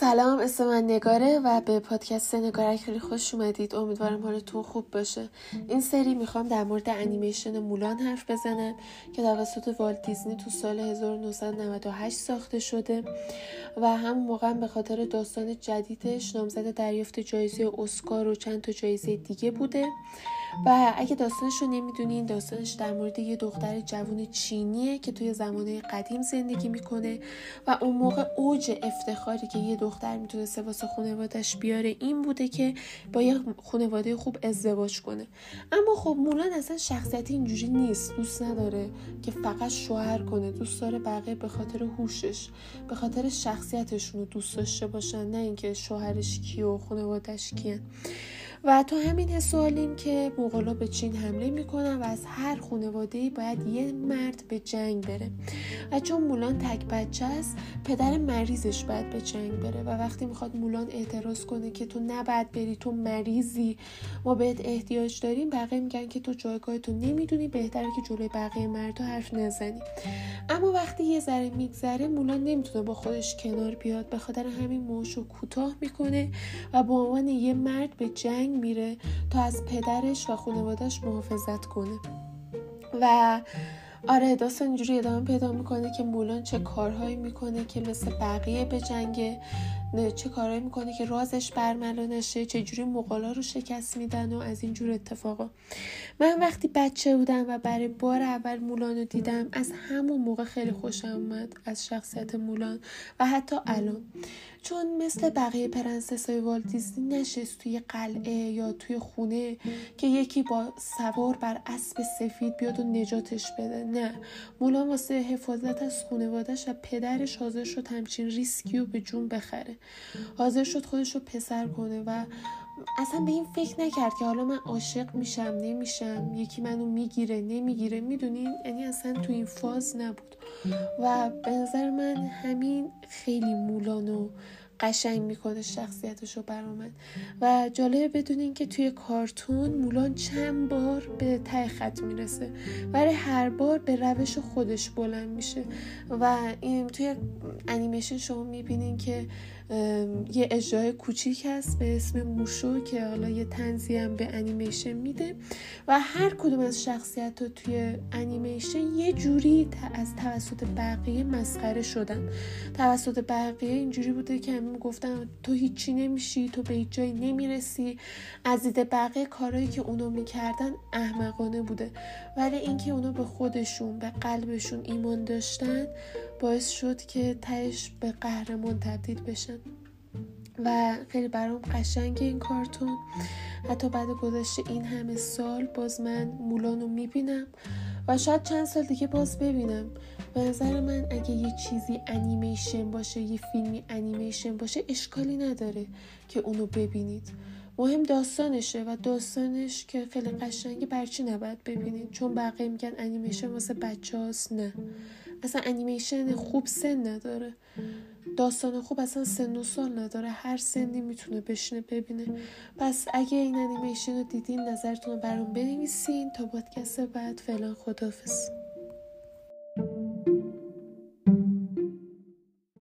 سلام اسم من نگاره و به پادکست نگارک خیلی خوش اومدید. امیدوارم حالتون خوب باشه. این سری می‌خوام در مورد انیمیشن مولان حرف بزنم که توسط والت دیزنی تو سال 1998 ساخته شده و همون موقع به خاطر داستان جدیدش نامزد دریافت جایزه اسکار و چند تا جایزه دیگه بوده. و اگه داستانش رو نمی‌دونین داستانش در مورد یه دختر جوون چینیه که توی زمانه قدیم زندگی می‌کنه و اون موقع اوج افتخاری که یه دختر می‌تونسته واسه خانوادش بیاره این بوده که با یه خانواده خوب ازدواج کنه. اما خب مولان اصلا شخصیتی اینجوری نیست دوست نداره که فقط شوهر کنه دوست داره بقیه به خاطر هوشش به خاطر شخصیتشون رو دوست داشته باشن نه اینکه شوهرش کیه و خانوادش کیه. و تو همین سوالیم که مغولا به چین حمله می‌کنن و از هر خانواده باید یه مرد به جنگ بره. و چون مولان تک بچه است پدر مریضش باید به جنگ بره. و وقتی می‌خواد مولان اعتراض کنه که تو نباید بری تو مریضی ما بهت احتیاج داریم بقیه میگن که تو جایگاه تو نمی‌دونی بهتره که جلوی بقیه مردها حرف نزنی. اما وقتی یه ذره میگذره مولان نمی‌تونه با خودش کنار بیاد. به خاطر همین موشو کوتاه می‌کنه و به عنوان یه مرد به جنگ میره تا از پدرش و خانوادهش محافظت کنه. و آره داستان اینجوری ادامه پیدا می‌کنه که مولان چه کارهایی می‌کنه که مثل بقیه به جنگ چه کارهایی می‌کنه که رازش برملا نشه چه جوری مغولا رو شکست میدن و از اینجور اتفاقا. من وقتی بچه بودم و برای بار اول مولان رو دیدم از همون موقع خیلی خوشم اومد از شخصیت مولان و حتی الان. چون مثل بقیه پرنسس های والت دیزنی نشست توی قلعه یا توی خونه که یکی با سوار بر اسب سفید بیاد و نجاتش بده. نه. مولان واسه حفاظت از خانوادش و پدرش حاضر شد همچین ریسکی رو به جون بخره. حاضر شد خودش رو پسر کنه و اصلا به این فکر نکرد که حالا من عاشق میشم نمیشم یکی منو می‌گیره نمی‌گیره. می‌دونین یعنی اصلا تو این فاز نبود. و به نظر من همین خیلی مولانو قشنگ می‌کنه شخصیتش رو برامن و جالبه بدونین که توی کارتون مولان چند بار به ته خط می‌رسه. ولی هر بار به روش خودش بلند میشه. و این توی انیمیشن شما می‌بینین که یه اجرای کوچیک هست به اسم موشو که حالا یه تنزی هم به انیمیشن میده. و هر کدوم از شخصیت رو توی انیمیشن یه جوری از توسط بقیه مسخره شدن. توسط بقیه اینجوری بوده که همین گفتن تو هیچی نمیشی تو به هیچ جایی نمی‌رسی. از دید بقیه کارهایی که اونو می‌کردن احمقانه بوده. ولی اینکه اونو به خودشون به قلبشون ایمان داشتن باعث شد که تهش به قهرمان تبدیل بشن. و خیلی برام قشنگ این کارتون. حتی بعد گذشته این همه سال باز من مولان رو می‌بینم. و شاید چند سال دیگه باز ببینم. به نظر من اگه یه چیزی انیمیشن باشه یه فیلمی انیمیشن باشه اشکالی نداره که اونو ببینید. مهم داستانشه و داستانش که خیلی قشنگه برا چی نباید ببینید؟ چون بقیه میگن انیمیشن واسه بچه نه. اصلا انیمیشن خوب سن نداره. داستان خوب اصلا سن و سال نداره. هر سنی می‌تونه بشینه ببینه. پس اگه این انیمیشن رو دیدین نظرتون رو برام بنویسین تا پادکست بعد. فعلا خدافظ